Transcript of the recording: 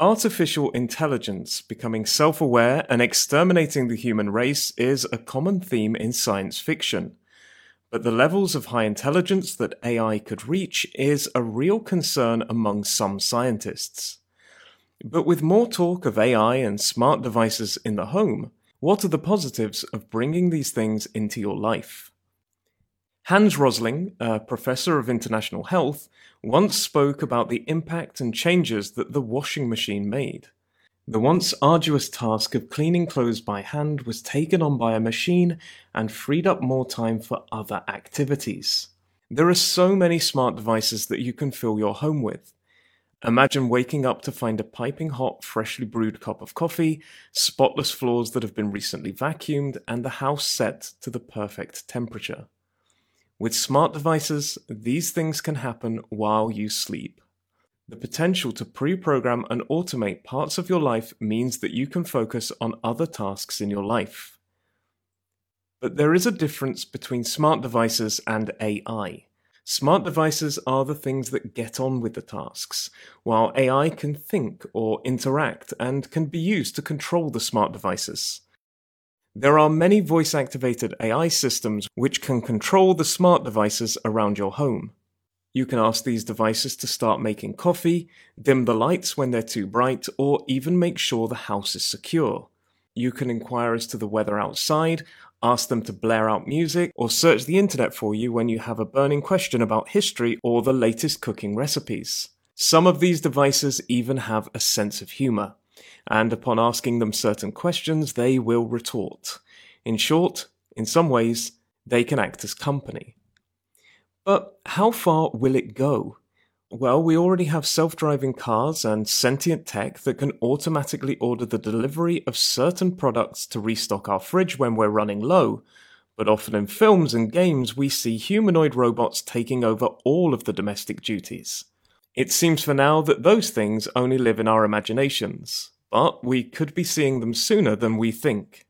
Artificial intelligence becoming self aware and exterminating the human race is a common theme in science fiction. But the levels of high intelligence that AI could reach is a real concern among some scientists. But with more talk of AI and smart devices in the home, what are the positives of bringing these things into your life? Hans Rosling, a professor of international health, once spoke about the impact and changes that the washing machine made. The once arduous task of cleaning clothes by hand was taken on by a machine and freed up more time for other activities. There are so many smart devices that you can fill your home with. Imagine waking up to find a piping hot, freshly brewed cup of coffee, spotless floors that have been recently vacuumed, and the house set to the perfect temperature. With smart devices, these things can happen while you sleep. The potential to pre program and automate parts of your life means that you can focus on other tasks in your life. But there is a difference between smart devices and AI. Smart devices are the things that get on with the tasks, while AI can think or interact and can be used to control the smart devices. There are many voice activated AI systems which can control the smart devices around your home. You can ask these devices to start making coffee, dim the lights when they're too bright, or even make sure the house is secure. You can inquire as to the weather outside, ask them to blare out music, or search the internet for you when you have a burning question about history or the latest cooking recipes. Some of these devices even have a sense of humor and upon asking them certain questions, they will retort. In short, in some ways, they can act as company. But how far will it go? Well, we already have self driving cars and sentient tech that can automatically order the delivery of certain products to restock our fridge when we're running low. But often in films and games, we see humanoid robots taking over all of the domestic duties. It seems for now that those things only live in our imaginations but we could be seeing them sooner than we think.